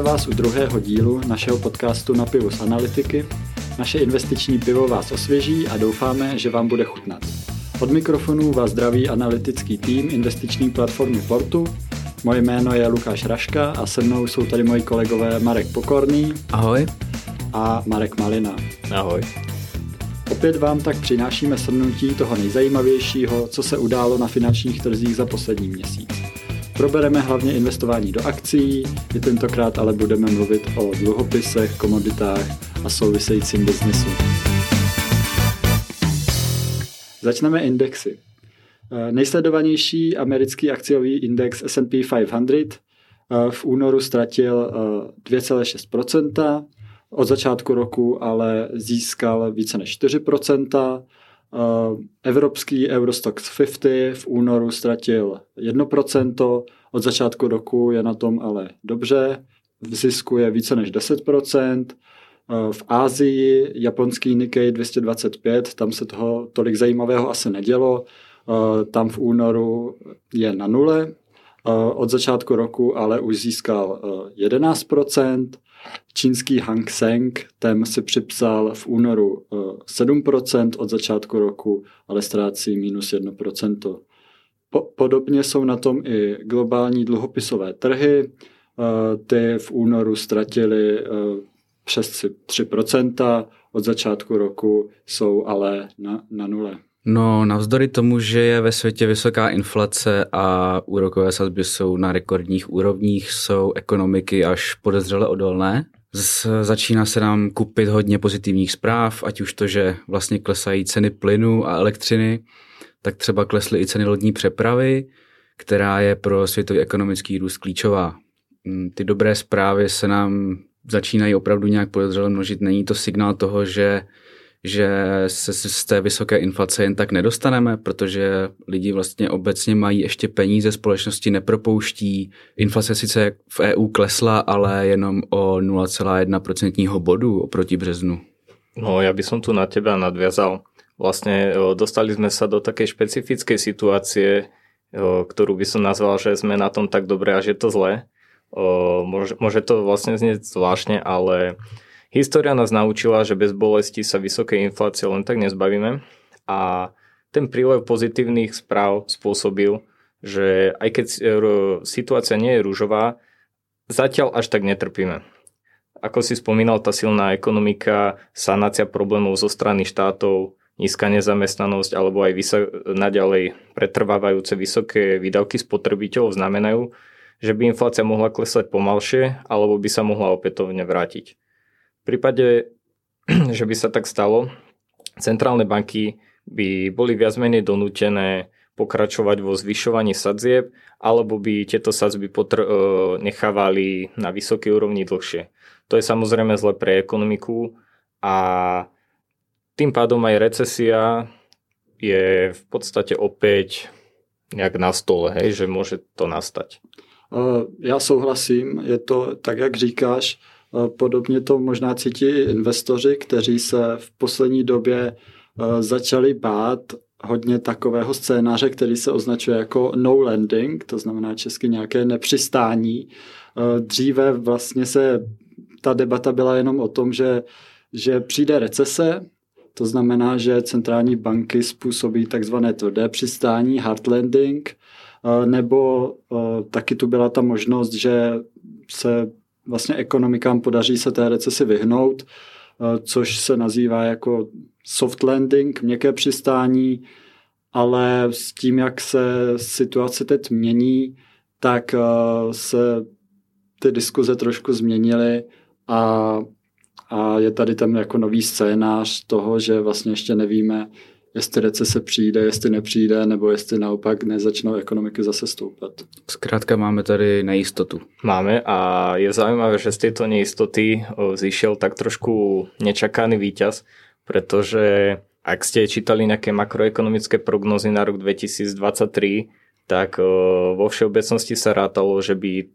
Vítáme vás u druhého dílu našeho podcastu na pivu z analytiky. Naše investiční pivo vás osvěží a doufáme, že vám bude chutnat. Od mikrofonu vás zdraví analytický tým investiční platformy Portu. Moje jméno je Lukáš Raška a se mnou jsou tady moji kolegové Marek Pokorný. Ahoj. A Marek Malina. Ahoj. Opět vám tak přinášíme shrnutí toho nejzajímavějšího, co se událo na finančních trzích za poslední měsíc. Probereme hlavně investování do akcí, i tentokrát ale budeme mluvit o dluhopisech, komoditách a souvisejícím biznesu. Začneme indexy. Eh, nejsledovanější americký akciový index S&P 500 eh, v únoru ztratil 2,6%, eh, od začátku roku ale získal více než 4%, Evropský Eurostox 50 v únoru ztratil 1%, od začátku roku je na tom ale dobře, v zisku je více než 10%, v Ázii japonský Nikkei 225, tam se toho tolik zajímavého asi nedělo, tam v únoru je na nule, od začátku roku ale už získal 11%, Čínský Hang Seng, ten si připsal v únoru 7% od začátku roku, ale ztrácí minus 1%. Podobně jsou na tom i globální dluhopisové trhy. Ty v únoru ztratili přes 3%, od začátku roku jsou ale na, na nule. No, navzdory tomu, že je ve světě vysoká inflace a úrokové sazby jsou na rekordních úrovních, jsou ekonomiky až podezřele odolné. Z, začíná se nám kupit hodně pozitivních zpráv, ať už to, že vlastně klesají ceny plynu a elektřiny, tak třeba klesly i ceny lodní přepravy, která je pro světový ekonomický růst klíčová. Mm, ty dobré zprávy se nám začínají opravdu nějak podezřele množit. Není to signál toho, že že se z té vysoké inflace jen tak nedostaneme, protože lidi vlastně obecně mají ještě peníze, společnosti nepropouští. Inflace sice v EU klesla, ale jenom o 0,1% bodu oproti březnu. No, ja by som tu na teba nadviazal. Vlastne dostali sme sa do takej špecifickej situácie, ktorú by som nazval, že sme na tom tak dobre a že to zlé. Môže to vlastne znieť zvláštne, ale História nás naučila, že bez bolesti sa vysokej inflácie len tak nezbavíme a ten prílev pozitívnych správ spôsobil, že aj keď situácia nie je rúžová, zatiaľ až tak netrpíme. Ako si spomínal, tá silná ekonomika, sanácia problémov zo strany štátov, nízka nezamestnanosť alebo aj vyso- naďalej pretrvávajúce vysoké výdavky spotrebiteľov znamenajú, že by inflácia mohla klesať pomalšie alebo by sa mohla opätovne vrátiť. V prípade, že by sa tak stalo, centrálne banky by boli viac menej donútené pokračovať vo zvyšovaní sadzieb, alebo by tieto sadzby potr- e, nechávali na vysokej úrovni dlhšie. To je samozrejme zle pre ekonomiku a tým pádom aj recesia je v podstate opäť nejak na stole, hej, že môže to nastať. E, já souhlasím, je to tak, jak říkáš, Podobně to možná cítí investoři, kteří se v poslední době eh, začali bát hodně takového scénáře, který se označuje jako no landing, to znamená česky nějaké nepřistání. Eh, dříve vlastně se ta debata byla jenom o tom, že, že přijde recese, to znamená, že centrální banky způsobí takzvané tvrdé přistání, hard landing, eh, nebo taky tu byla ta možnost, že se vlastně ekonomikám podaří se té recesi vyhnout, eh, což se nazývá jako soft landing, měkké přistání, ale s tím, jak se situace teď mění, tak eh, se ty diskuze trošku změnily a, a je tady ten jako nový scénář toho, že vlastně ještě nevíme, jestli recese přijde, jestli nepřijde, nebo jestli naopak nezačnou ekonomiky zase stoupat. Zkrátka máme tady nejistotu. Máme a je zaujímavé, že z tejto neistoty zišiel tak trošku nečakaný výťaz, pretože ak ste čítali nejaké makroekonomické prognozy na rok 2023, tak vo všeobecnosti sa rátalo, že by,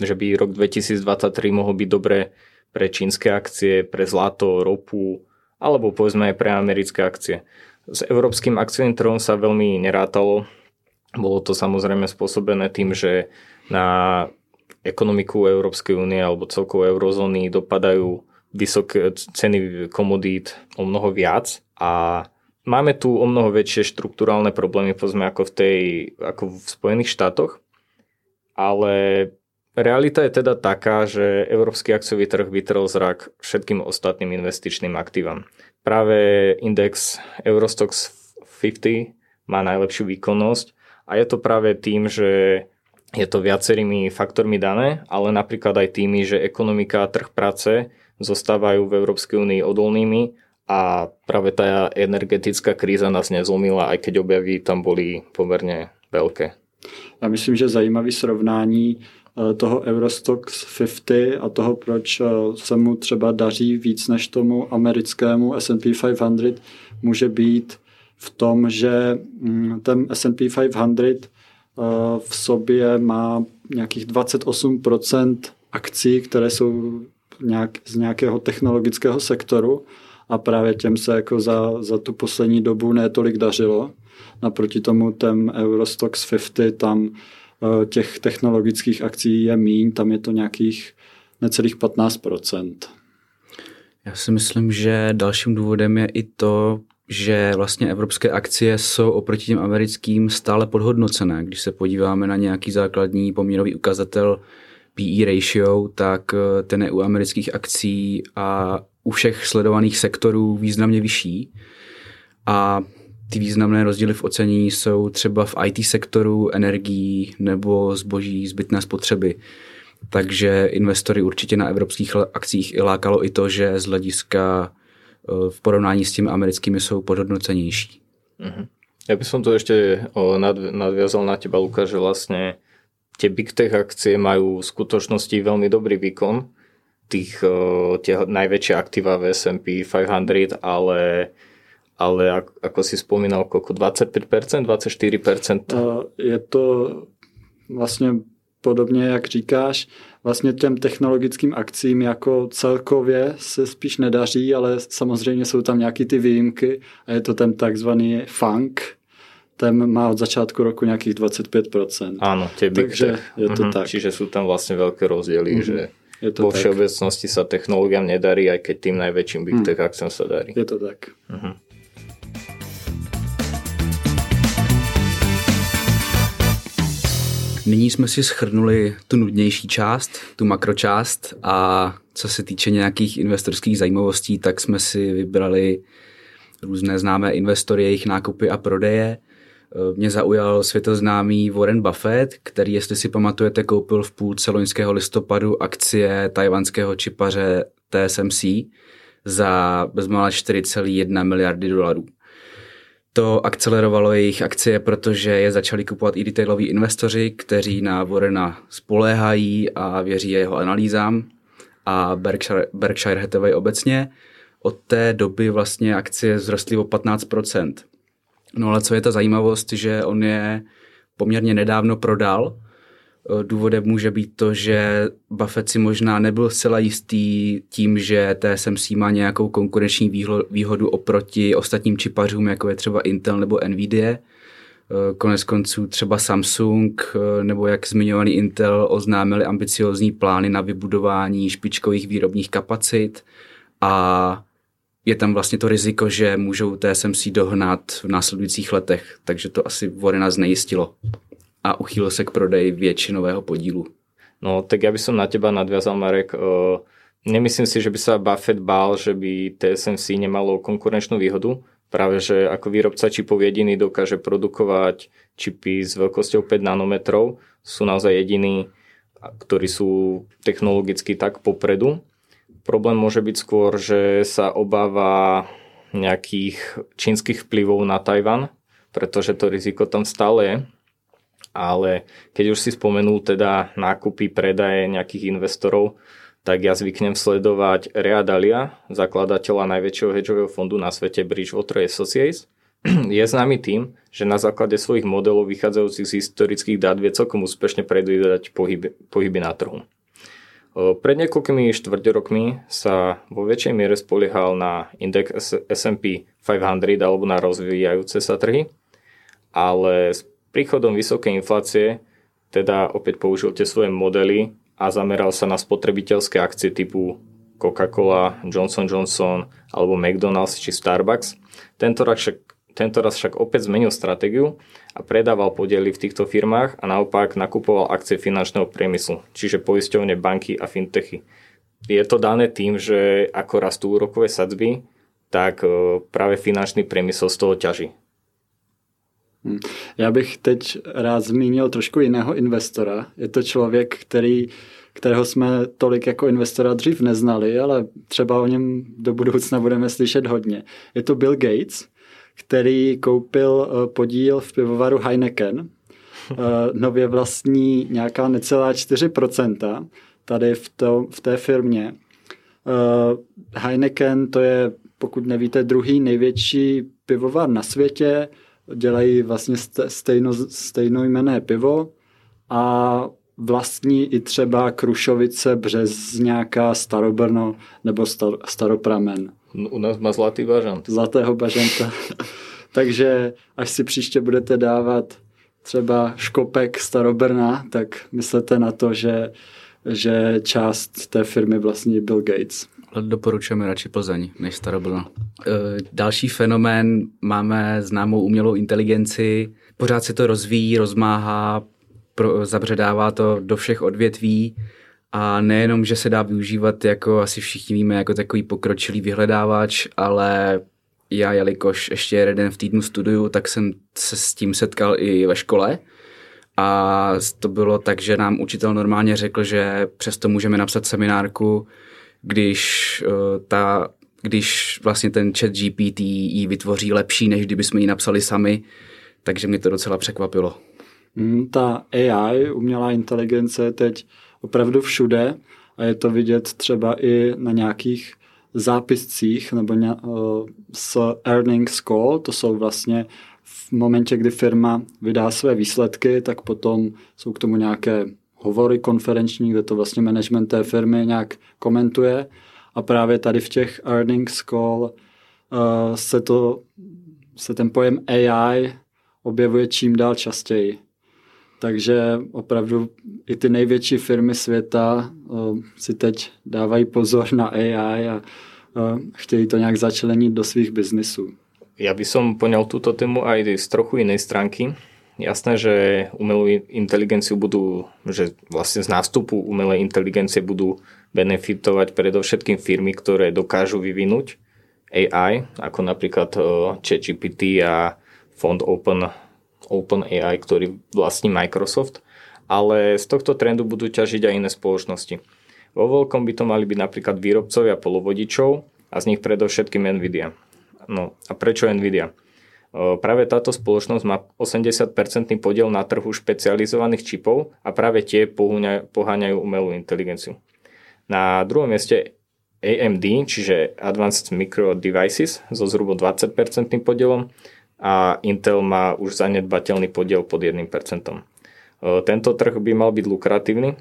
že by rok 2023 mohol byť dobré pre čínske akcie, pre zlato, ropu, alebo povedzme aj pre americké akcie. S európskym akciovým trhom sa veľmi nerátalo. Bolo to samozrejme spôsobené tým, že na ekonomiku Európskej únie alebo celkovo eurozóny dopadajú vysoké ceny komodít o mnoho viac a máme tu o mnoho väčšie štruktúrálne problémy povedzme ako v, tej, ako v Spojených štátoch, ale realita je teda taká, že európsky akciový trh vytrel zrak všetkým ostatným investičným aktívam. Práve index Eurostox 50 má najlepšiu výkonnosť a je to práve tým, že je to viacerými faktormi dané, ale napríklad aj tými, že ekonomika a trh práce zostávajú v Európskej únii odolnými a práve tá energetická kríza nás nezlomila, aj keď objavy tam boli pomerne veľké. Já myslím, že zajímavý srovnání toho Eurostox 50 a toho, proč eh, se mu třeba daří víc než tomu americkému S&P 500, může být v tom, že mm, ten S&P 500 v sobě má nějakých 28% akcí, které jsou nějak, z nějakého technologického sektoru a právě těm se jako za, za tu poslední dobu netolik dařilo. Naproti tomu ten Eurostox 50, tam eh, těch technologických akcí je míň, tam je to nějakých necelých 15%. Já si myslím, že dalším důvodem je i to, že vlastně evropské akcie jsou oproti těm americkým stále podhodnocené. Když se podíváme na nějaký základní poměrový ukazatel PE ratio, tak eh, ten je u amerických akcí a u všech sledovaných sektorů významně vyšší. A ty významné rozdíly v ocenění jsou třeba v IT sektoru, energií nebo zboží zbytné spotřeby. Takže investory určitě na evropských akcích i lákalo i to, že z hlediska v porovnání s těmi americkými jsou podhodnocenější. Uh-huh. Ja by som to ešte nadviazal na teba, Luka, že vlastne tie big tech akcie majú v skutočnosti veľmi dobrý výkon, tých tie najväčšie aktíva v S&P 500, ale ale ako si spomínal, koľko 25%, 24%? Je to vlastně podobně, jak říkáš, vlastně těm technologickým akcím jako celkově se spíš nedaří, ale samozřejmě jsou tam nějaký ty výjimky a je to ten takzvaný funk, ten má od začátku roku nějakých 25%. Áno, tie big Takže tech. je to uh-huh. tak. Čiže sú tam vlastne veľké rozdiely, uh-huh. že je to vo tak. všeobecnosti sa technológiám nedarí, aj keď tým najväčším big uh-huh. tech akciám sa darí. Je to tak. Uh-huh. Nyní jsme si schrnuli tu nudnější část, tu makročást a co se týče nějakých investorských zajímavostí, tak jsme si vybrali různé známé investory, jejich nákupy a prodeje. Mě zaujal světoznámý Warren Buffett, který, jestli si pamatujete, koupil v půlce loňského listopadu akcie tajvanského čipaře TSMC za bezmála 4,1 miliardy dolarů. To akcelerovalo jejich akcie, protože je začali kupovat i detailoví investoři, kteří na Warrena spoléhají a věří jeho analýzám a Berkshire, Berkshire Hathaway obecně. Od té doby vlastně akcie vzrostly o 15%. No ale co je ta zajímavost, že on je poměrně nedávno prodal, důvodem může být to, že Buffett si možná nebyl zcela jistý tím, že TSMC má nějakou konkurenční výhodu oproti ostatním čipařům, jako je třeba Intel nebo Nvidia. Eh, konec konců třeba Samsung eh, nebo jak zmiňovaný Intel oznámili ambiciozní plány na vybudování špičkových výrobních kapacit a je tam vlastně to riziko, že můžou TSMC dohnat v následujících letech, takže to asi Warrena znejistilo a uchýlil se k prodeji většinového podílu. No, tak ja by som na teba nadviazal, Marek. Nemyslím si, že by sa Buffett bál, že by TSMC nemalo konkurenčnú výhodu. Práve, že ako výrobca čipov jediný dokáže produkovať čipy s veľkosťou 5 nanometrov. Sú naozaj jediní, ktorí sú technologicky tak popredu. Problém môže byť skôr, že sa obáva nejakých čínskych vplyvov na Tajvan, pretože to riziko tam stále je ale keď už si spomenul teda nákupy, predaje nejakých investorov, tak ja zvyknem sledovať Rea Dalia, zakladateľa najväčšieho hedžového fondu na svete Bridgewater Associates. Je známy tým, že na základe svojich modelov vychádzajúcich z historických dát vie celkom úspešne predvídať pohyby, pohyby na trhu. Pred niekoľkými štvrť rokmi sa vo väčšej miere spoliehal na index S&P 500 alebo na rozvíjajúce sa trhy, ale príchodom vysokej inflácie teda opäť použil tie svoje modely a zameral sa na spotrebiteľské akcie typu Coca-Cola, Johnson Johnson alebo McDonald's či Starbucks. Tento raz však, tento raz však opäť zmenil stratégiu a predával podiely v týchto firmách a naopak nakupoval akcie finančného priemyslu, čiže poisťovne, banky a fintechy. Je to dané tým, že ako rastú úrokové sadzby, tak e, práve finančný priemysel z toho ťaží. Hm. Já bych teď rád zmínil trošku jiného investora. Je to člověk, který, kterého jsme tolik jako investora dřív neznali, ale třeba o něm do budoucna budeme slyšet hodně. Je to Bill Gates, který koupil eh, podíl v pivovaru Heineken. Eh, nově vlastní nějaká necelá 4% tady v, to, v té firmě. Eh, Heineken to je, pokud nevíte, druhý největší pivovar na světě dělají vlastně stejno, stejnojmené pivo a vlastní i třeba Krušovice, Březňáka, Starobrno nebo star, Staropramen. U nás má zlatý bažant. Zlatého bažanta. Takže až si příště budete dávat třeba škopek Starobrna, tak myslete na to, že, že část té firmy vlastní Bill Gates doporučujeme radši Plzeň než Starobrno. E, další fenomén, máme známou umělou inteligenci, pořád se to rozvíjí, rozmáhá, pro, zabředává to do všech odvětví a nejenom, že se dá využívat, jako asi všichni víme, jako takový pokročilý vyhledávač, ale já, jelikož ještě jeden v týdnu studuju, tak jsem se s tím setkal i ve škole. A to bylo tak, že nám učitel normálně řekl, že přesto můžeme napsat seminárku, když uh, ta když vlastně ten chat GPT ji vytvoří lepší, než kdyby jsme ji napsali sami, takže mě to docela překvapilo. Mm, ta AI, umělá inteligence, je teď opravdu všude a je to vidět třeba i na nějakých zápiscích nebo ně, uh, s earnings call, to jsou vlastně v momentě, kdy firma vydá své výsledky, tak potom jsou k tomu nějaké hovory konferenční, kde to vlastně management té firmy nějak komentuje a právě tady v těch earnings call uh, se, to, se ten pojem AI objevuje čím dál častěji. Takže opravdu i ty největší firmy světa uh, si teď dávají pozor na AI a uh, chtějí to nějak začlenit do svých biznisů. Ja by som poňal túto tému aj z trochu inej stránky. Jasné, že umelú inteligenciu budú, že vlastne z nástupu umelej inteligencie budú benefitovať predovšetkým firmy, ktoré dokážu vyvinúť AI, ako napríklad ChatGPT a fond Open, Open AI, ktorý vlastní Microsoft, ale z tohto trendu budú ťažiť aj iné spoločnosti. Vo veľkom by to mali byť napríklad výrobcovia polovodičov a z nich predovšetkým Nvidia. No a prečo Nvidia? Práve táto spoločnosť má 80% podiel na trhu špecializovaných čipov a práve tie poháňajú umelú inteligenciu. Na druhom mieste AMD, čiže Advanced Micro Devices so zhruba 20% podielom a Intel má už zanedbateľný podiel pod 1%. Tento trh by mal byť lukratívny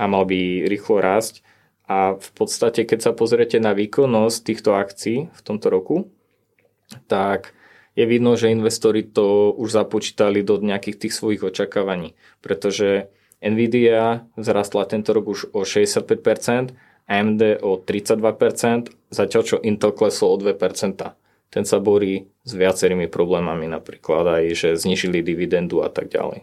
a mal by rýchlo rásť a v podstate keď sa pozriete na výkonnosť týchto akcií v tomto roku, tak je vidno, že investori to už započítali do nejakých tých svojich očakávaní, pretože Nvidia vzrastla tento rok už o 65%, AMD o 32%, zatiaľ čo Intel klesol o 2%. Ten sa borí s viacerými problémami, napríklad aj, že znižili dividendu a tak ďalej.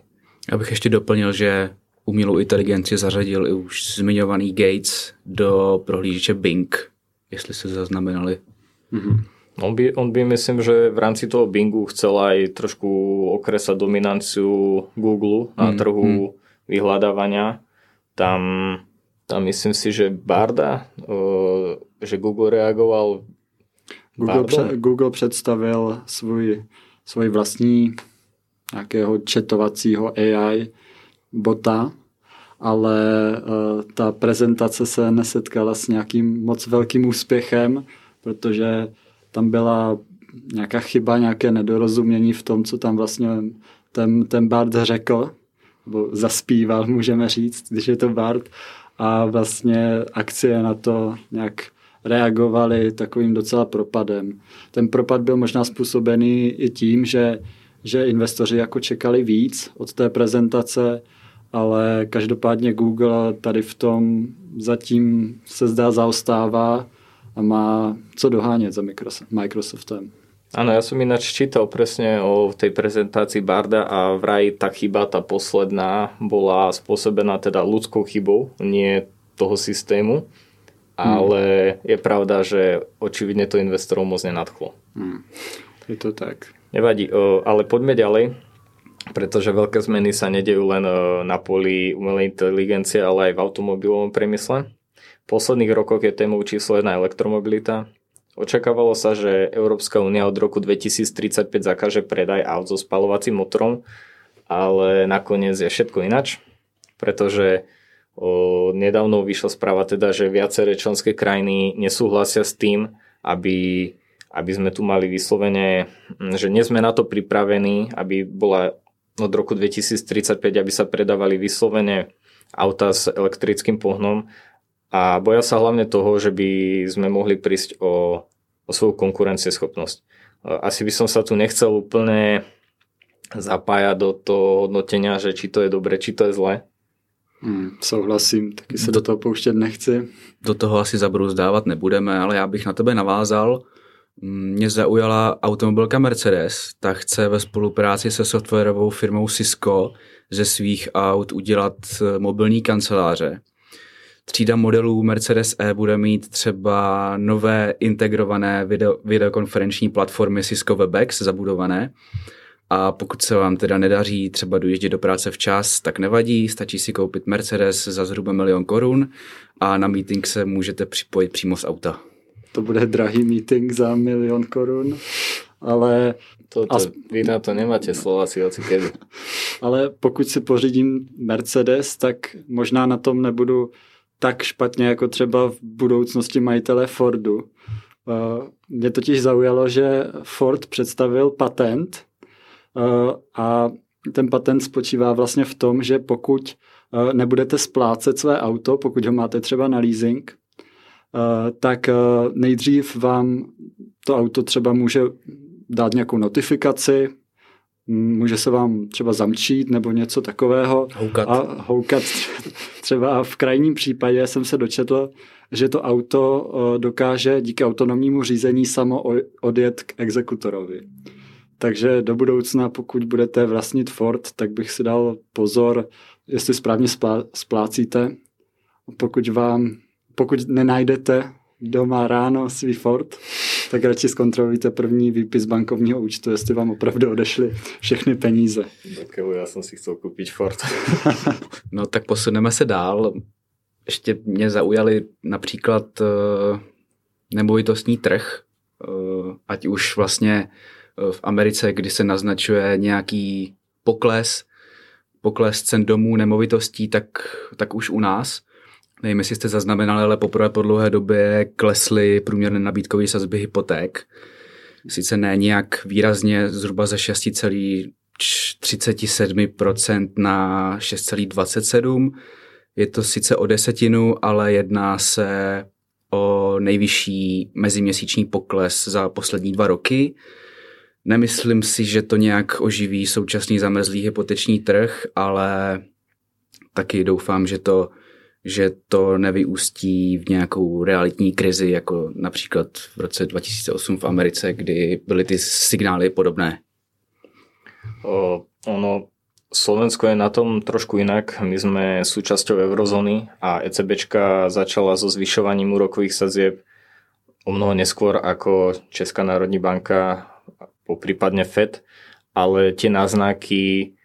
Já bych ještě doplnil, že umělou inteligenci zařadil i už zmiňovaný Gates do prohlížeče Bing, jestli se zaznamenali. Mm-hmm. On by, on by myslím, že v rámci toho Bingu chcel aj trošku okresať dominanciu Google na mm, trhu mm. vyhľadávania. Tam, tam myslím si, že Barda, že Google reagoval Google, pře- Google představil svůj, svůj vlastní nějakého četovacího AI bota, ale uh, ta prezentace se nesetkala s nějakým moc velkým úspěchem, protože tam byla nějaká chyba, nějaké nedorozumění v tom, co tam vlastně ten, ten Bart řekl, nebo zaspíval, můžeme říct, když je to Bart. A vlastně akcie na to nějak reagovaly takovým docela propadem. Ten propad byl možná způsobený i tím, že, že investoři jako čekali víc od té prezentace ale každopádně Google tady v tom zatím se zdá zaostává a má co dohánět za Microsoftem. Áno, ja som ináč čítal presne o tej prezentácii Barda a vraj tá chyba, tá posledná, bola spôsobená teda ľudskou chybou, nie toho systému, ale hmm. je pravda, že očividne to investorov moc nenadchlo. Hmm. Je to tak. Nevadí, ale poďme ďalej, pretože veľké zmeny sa nedejú len na poli umelej inteligencie, ale aj v automobilovom priemysle. Posledných rokoch je témou číslo jedna elektromobilita, Očakávalo sa, že Európska únia od roku 2035 zakáže predaj aut so spalovacím motorom, ale nakoniec je všetko inač, pretože o, nedávno vyšla správa teda, že viaceré členské krajiny nesúhlasia s tým, aby, aby sme tu mali vyslovene, že nie sme na to pripravení, aby bola od roku 2035, aby sa predávali vyslovene auta s elektrickým pohnom a boja sa hlavne toho, že by sme mohli prísť o, o svoju konkurencieschopnosť. Asi by som sa tu nechcel úplne zapájať do toho hodnotenia, že či to je dobre, či to je zlé. Hmm, souhlasím, taky se do toho pouštět nechci. Do toho asi zabrouzdávat nebudeme, ale já bych na tebe navázal. Mě zaujala automobilka Mercedes, ta chce ve spolupráci se softwarovou firmou Cisco ze svých aut udělat mobilní kanceláře. Třída modelů Mercedes E bude mít třeba nové integrované video, videokonferenční platformy Cisco WebEx zabudované. A pokud se vám teda nedaří třeba dojíždět do práce včas, tak nevadí, stačí si koupit Mercedes za zhruba milion korun a na meeting se můžete připojit přímo z auta. To bude drahý meeting za milion korun, ale... To, to. Vy na to nemáte Slováci hoci kedy. Ale pokud si pořídím Mercedes, tak možná na tom nebudu tak špatně jako třeba v budoucnosti majitele Fordu. Eh, mě totiž zaujalo, že Ford představil patent eh, a ten patent spočívá vlastně v tom, že pokud eh, nebudete splácet své auto, pokud ho máte třeba na leasing, tak nejdřív vám to auto třeba může dát nějakou notifikaci, může se vám třeba zamčít nebo něco takového. Houkat. A houkat. Třeba v krajním případě jsem se dočetl, že to auto dokáže díky autonomnímu řízení samo odjet k exekutorovi. Takže do budoucna, pokud budete vlastnit Ford, tak bych si dal pozor, jestli správně splácíte. Pokud vám, pokud nenajdete doma ráno svý Ford, tak radši zkontrolujte první výpis bankovního účtu, jestli vám opravdu odešly všechny peníze. Tak jo, já jsem si chtěl koupit Ford. no tak posuneme se dál. Ještě mě zaujaly například uh, nemovitostní trh, uh, ať už vlastně uh, v Americe, kdy se naznačuje nějaký pokles, pokles cen domů, nemovitostí, tak, tak už u nás Nevím, jestli jste zaznamenali, ale poprvé po dlouhé době klesly průměrné nabídkové sazby hypoték. Sice ne nějak výrazně, zhruba ze 6,37% na 6,27%. Je to sice o desetinu, ale jedná se o nejvyšší meziměsíční pokles za poslední dva roky. Nemyslím si, že to nějak oživí současný zamrzlý hypoteční trh, ale taky doufám, že to že to nevyústí v nějakou realitní krizi, jako například v roce 2008 v Americe, kdy byly ty signály podobné? O, ono, Slovensko je na tom trošku inak. My sme súčasťou eurozóny a ECBčka začala so zvyšovaním úrokových sadzieb o mnoho neskôr ako Česká národní banka, poprípadne FED, ale tie náznaky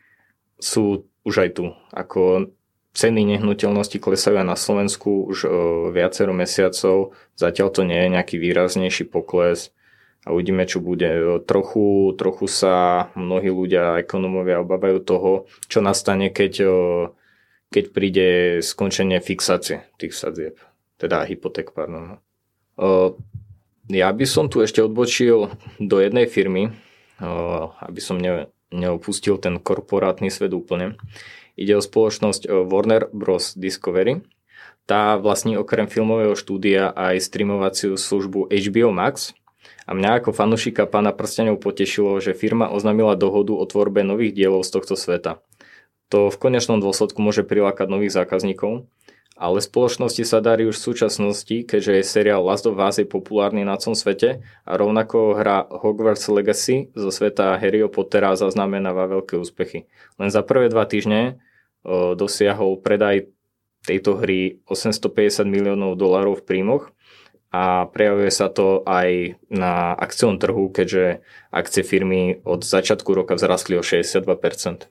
sú už aj tu. Ako ceny nehnuteľnosti klesajú aj na Slovensku už o, viacero mesiacov. Zatiaľ to nie je nejaký výraznejší pokles a uvidíme, čo bude. Trochu, trochu sa mnohí ľudia, ekonomovia obávajú toho, čo nastane, keď, o, keď príde skončenie fixácie tých sadzieb. Teda hypoték, pardon. Ja by som tu ešte odbočil do jednej firmy, aby som ne, neopustil ten korporátny svet úplne. Ide o spoločnosť eh, Warner Bros. Discovery. Tá vlastní okrem filmového štúdia aj streamovaciu službu HBO Max. A mňa ako fanušika pána prstenov potešilo, že firma oznámila dohodu o tvorbe nových dielov z tohto sveta. To v konečnom dôsledku môže prilákať nových zákazníkov, ale spoločnosti sa darí už v súčasnosti, keďže je seriál Last of Us je populárny na celom svete a rovnako hra Hogwarts Legacy zo sveta Harryho Pottera zaznamenáva veľké úspechy. Len za prvé dva týždne dosiahol predaj tejto hry 850 miliónov dolárov v príjmoch a prejavuje sa to aj na akciom trhu, keďže akcie firmy od začiatku roka vzrastli o 62%.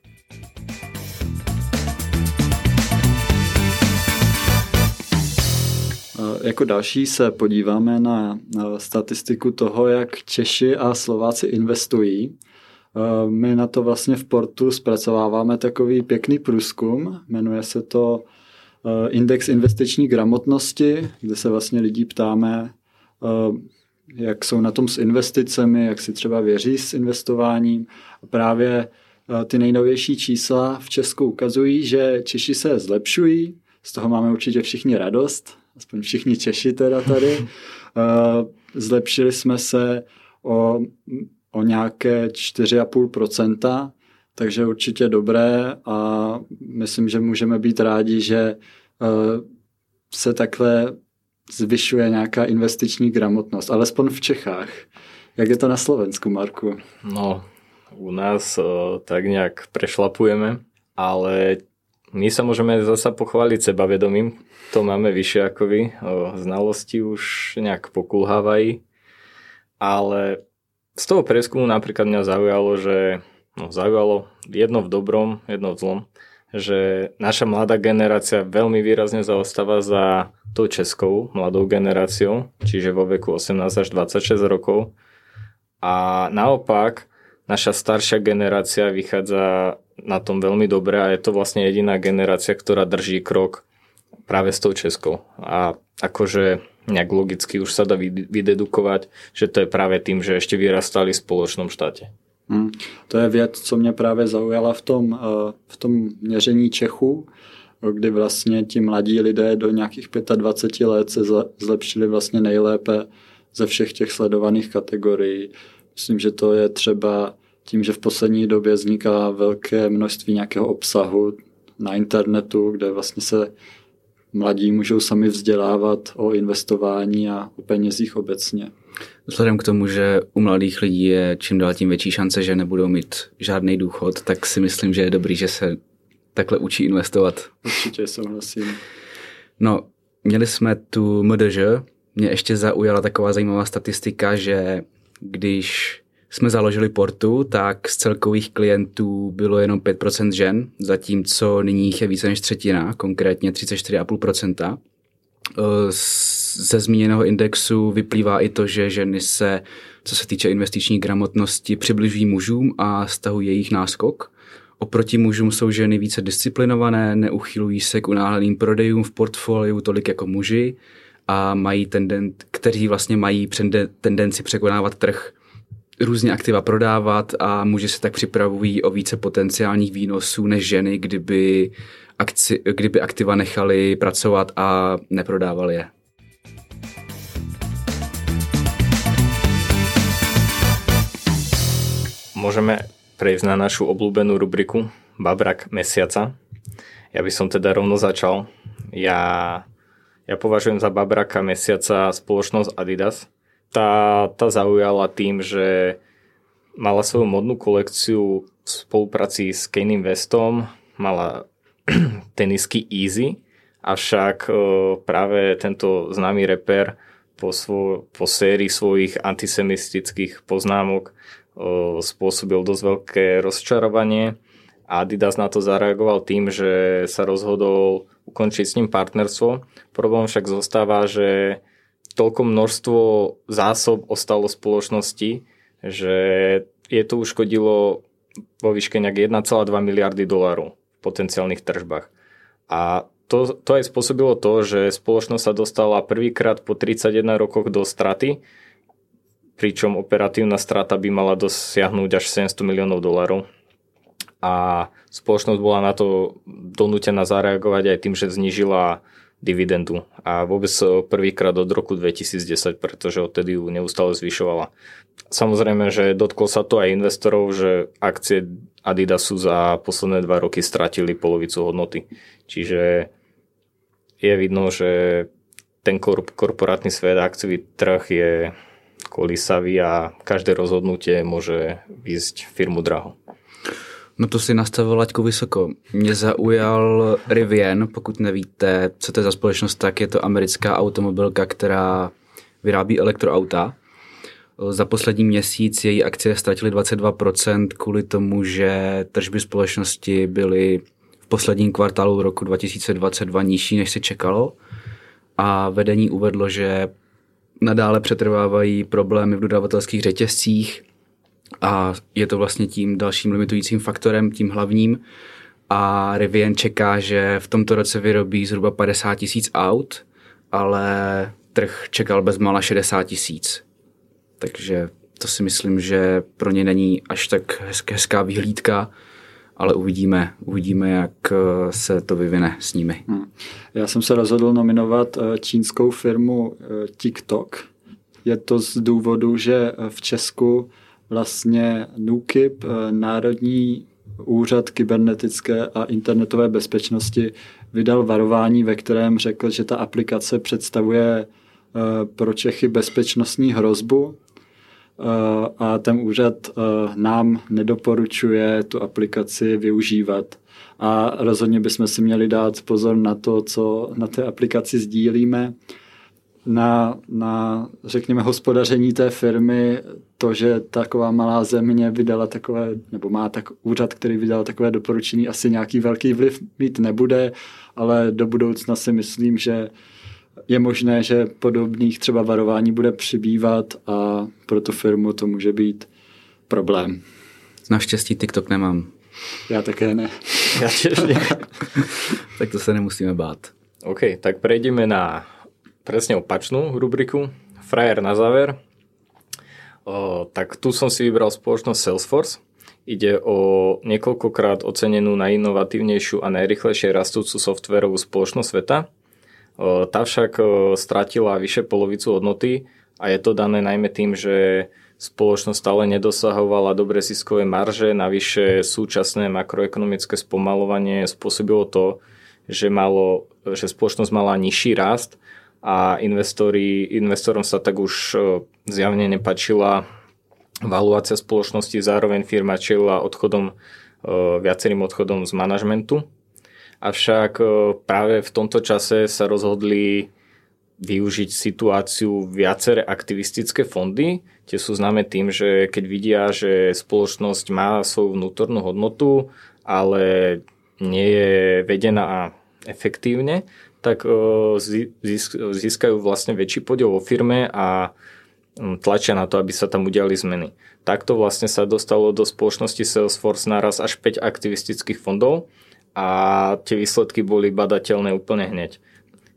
Jako další se podíváme na statistiku toho, jak Češi a Slováci investují. My na to vlastně v Portu zpracováváme takový pěkný průzkum, jmenuje se to Index investiční gramotnosti, kde se vlastně lidí ptáme, jak jsou na tom s investicemi, jak si třeba věří s investováním. A právě ty nejnovější čísla v Česku ukazují, že Češi se zlepšují, z toho máme určitě všichni radost, aspoň všichni Češi teda tady. Zlepšili jsme se o, o nějaké 4,5%, takže určitě dobré a myslím, že můžeme být rádi, že se takhle zvyšuje nějaká investiční gramotnost, alespoň v Čechách. Jak je to na Slovensku, Marku? No, u nás o, tak nejak prešlapujeme, ale my sa môžeme zasa pochváliť sebavedomím. To máme vyššie ako vy. O, znalosti už nejak pokulhávají. Ale z toho preskumu napríklad mňa zaujalo, že no, zaujalo jedno v dobrom, jedno v zlom, že naša mladá generácia veľmi výrazne zaostáva za tou českou mladou generáciou, čiže vo veku 18 až 26 rokov. A naopak, naša staršia generácia vychádza na tom veľmi dobre a je to vlastne jediná generácia, ktorá drží krok práve s tou Českou. A akože nejak logicky už sa dá vydedukovať, že to je práve tým, že ešte vyrastali v spoločnom štáte. Hmm. To je věc, co mě právě zaujala v tom, eh, v tom měření Čechů, kdy vlastně ti mladí lidé do nějakých 25 let se zlepšili vlastně nejlépe ze všech těch sledovaných kategorií. Myslím, že to je třeba tím, že v poslední době vzniká velké množství nějakého obsahu na internetu, kde vlastně se mladí můžou sami vzdělávat o investování a o penězích obecně. Vzhledem k tomu, že u mladých lidí je čím dál tím větší šance, že nebudou mít žádný důchod, tak si myslím, že je dobrý, že se takhle učí investovat. Určitě souhlasím. No, měli jsme tu MDŽ, mě ještě zaujala taková zajímavá statistika, že když jsme založili portu, tak z celkových klientů bylo jenom 5% žen, zatímco nyní jich je více než třetina, konkrétně 34,5%. Ze zmíněného indexu vyplývá i to, že ženy se, co se týče investiční gramotnosti, přibližují mužům a stahují jejich náskok. Oproti mužům jsou ženy více disciplinované, neuchylují se k unáhleným prodejům v portfoliu tolik jako muži a mají tendent, kteří vlastně mají tendenci překonávat trh různě aktiva prodávat a muži se tak připravují o více potenciálních výnosů než ženy, kdyby, akci, kdyby aktiva nechali pracovat a neprodávali je. Môžeme prejsť na našu obľúbenú rubriku Babrak mesiaca. Ja by som teda rovno začal. Ja, ja považujem za Babraka mesiaca spoločnosť Adidas, tá, tá zaujala tým, že mala svoju modnú kolekciu v spolupráci s Kane Investom, mala tenisky Easy, avšak práve tento známy reper po, svo, po sérii svojich antisemistických poznámok spôsobil dosť veľké rozčarovanie a Adidas na to zareagoval tým, že sa rozhodol ukončiť s ním partnerstvo. Problém však zostáva, že toľko množstvo zásob ostalo spoločnosti, že je to uškodilo vo výške nejak 1,2 miliardy dolárov v potenciálnych tržbách. A to, to aj spôsobilo to, že spoločnosť sa dostala prvýkrát po 31 rokoch do straty, pričom operatívna strata by mala dosiahnuť až 700 miliónov dolárov. A spoločnosť bola na to donútená zareagovať aj tým, že znížila dividendu a vôbec prvýkrát od roku 2010, pretože odtedy ju neustále zvyšovala. Samozrejme, že dotklo sa to aj investorov, že akcie Adidasu za posledné dva roky stratili polovicu hodnoty. Čiže je vidno, že ten korporátny svet, akciový trh je kolísavý a každé rozhodnutie môže výsť firmu draho. No to si nastavil laťku vysoko. Mě zaujal Rivian, pokud nevíte, co to je za společnost, tak je to americká automobilka, která vyrábí elektroauta. Za poslední měsíc její akcie ztratily 22% kvůli tomu, že tržby společnosti byly v posledním kvartálu roku 2022 nižší, než se čekalo. A vedení uvedlo, že nadále přetrvávají problémy v dodavatelských řetězcích, a je to vlastně tím dalším limitujícím faktorem, tím hlavním. A Rivian čeká, že v tomto roce vyrobí zhruba 50 tisíc aut, ale trh čekal bezmála 60 tisíc. Takže to si myslím, že pro ně není až tak hezká vyhlídka, ale uvidíme, uvidíme, jak eh, se to vyvine s nimi. Hmm. Já jsem se rozhodl nominovat eh, čínskou firmu eh, TikTok. Je to z důvodu, že v Česku vlastně NUKIP, eh, Národní úřad kybernetické a internetové bezpečnosti, vydal varování, ve kterém řekl, že ta aplikace představuje eh, pro Čechy bezpečnostní hrozbu eh, a ten úřad nám nedoporučuje tu aplikaci využívat. A rozhodně bychom si měli dát pozor na to, co na té aplikaci sdílíme na, na, řekněme, hospodaření té firmy to, že taková malá země vydala takové, nebo má tak úřad, který vydal takové doporučení, asi nějaký velký vliv mít nebude, ale do budoucna si myslím, že je možné, že podobných třeba varování bude přibývat a pro tu firmu to může být problém. Naštěstí TikTok nemám. Já také ne. Já tak to se nemusíme bát. OK, tak prejdeme na presne opačnú rubriku. Frajer na záver. O, tak tu som si vybral spoločnosť Salesforce. Ide o niekoľkokrát ocenenú najinovatívnejšiu a najrychlejšie rastúcu softverovú spoločnosť sveta. O, tá však o, stratila vyše polovicu hodnoty a je to dané najmä tým, že spoločnosť stále nedosahovala dobre ziskové marže, navyše súčasné makroekonomické spomalovanie spôsobilo to, že, malo, že spoločnosť mala nižší rast a investori, investorom sa tak už e, zjavne nepačila valuácia spoločnosti, zároveň firma čelila odchodom, e, viacerým odchodom z manažmentu. Avšak e, práve v tomto čase sa rozhodli využiť situáciu viaceré aktivistické fondy. Tie sú známe tým, že keď vidia, že spoločnosť má svoju vnútornú hodnotu, ale nie je vedená efektívne, tak získajú vlastne väčší podiel vo firme a tlačia na to, aby sa tam udiali zmeny. Takto vlastne sa dostalo do spoločnosti Salesforce naraz až 5 aktivistických fondov a tie výsledky boli badateľné úplne hneď.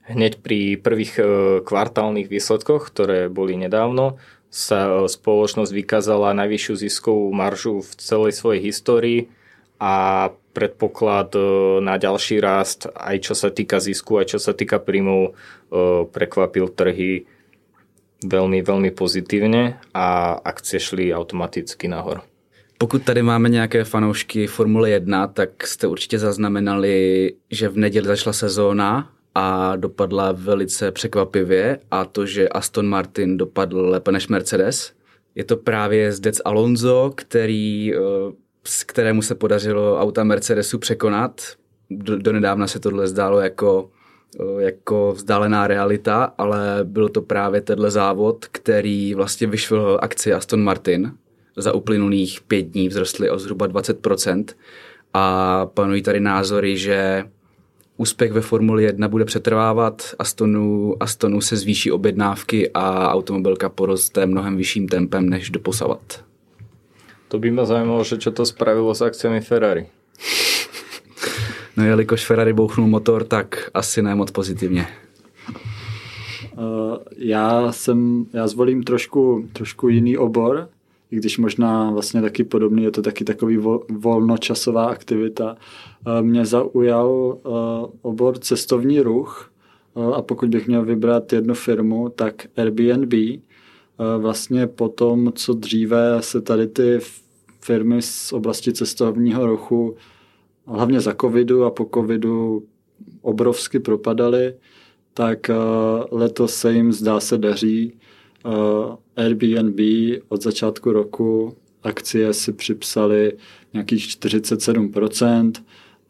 Hneď pri prvých e, kvartálnych výsledkoch, ktoré boli nedávno, sa e, spoločnosť vykázala najvyššiu ziskovú maržu v celej svojej histórii a predpoklad e, na ďalší rast, aj čo sa týka zisku, aj čo sa týka príjmov, e, prekvapil trhy veľmi, veľmi pozitívne a akcie šli automaticky nahor. Pokud tady máme nějaké fanoušky Formule 1, tak jste určitě zaznamenali, že v neděli začala sezóna a dopadla velice překvapivě a to, že Aston Martin dopadl lépe než Mercedes. Je to právě zdec Alonso, který e, kterému se podařilo auta Mercedesu překonat. Do, donedávna se tohle zdálo jako, jako vzdálená realita, ale byl to právě tenhle závod, který vlastně vyšvil akci Aston Martin. Za uplynulých pět dní vzrostly o zhruba 20% a panují tady názory, že úspěch ve Formuli 1 bude přetrvávat, Astonu, Astonu se zvýší objednávky a automobilka poroste mnohem vyšším tempem než doposavat. To by ma zaujímalo, že čo to spravilo s akciami Ferrari. No jelikož Ferrari bouchnul motor, tak asi ne moc pozitivně. Uh, já jsem, já zvolím trošku, trošku jiný obor, i když možná vlastně taky podobný, je to taky takový vol, volnočasová aktivita. Uh, mě zaujal uh, obor cestovní ruch, a pokud bych měl vybrat jednu firmu, tak Airbnb. Vlastně po tom, co dříve se tady ty firmy z oblasti cestovního ruchu, hlavně za covidu a po covidu obrovsky propadaly, tak letos se jim zdá se daří. Airbnb od začátku roku akcie si připsali nějakých 47%,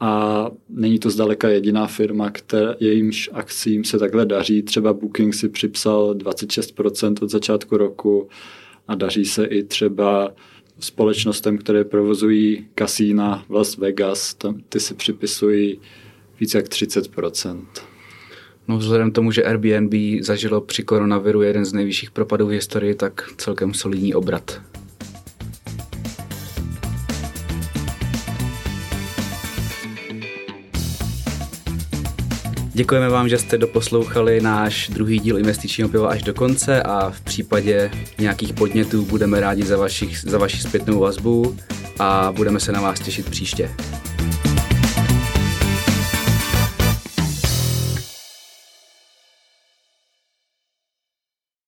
a není to zdaleka jediná firma, která, jejímž akcím se takhle daří. Třeba Booking si připsal 26% od začátku roku a daří se i třeba společnostem, které provozují kasína v Las Vegas, tam ty si připisují více jak 30%. No vzhledem tomu, že Airbnb zažilo při koronaviru jeden z nejvyšších propadů v historii, tak celkem solidní obrat. Děkujeme vám, že jste doposlouchali náš druhý díl investičního piva až do konce a v případě nějakých podnětů budeme rádi za, vašich, za vaši zpětnou vazbu a budeme se na vás těšit příště.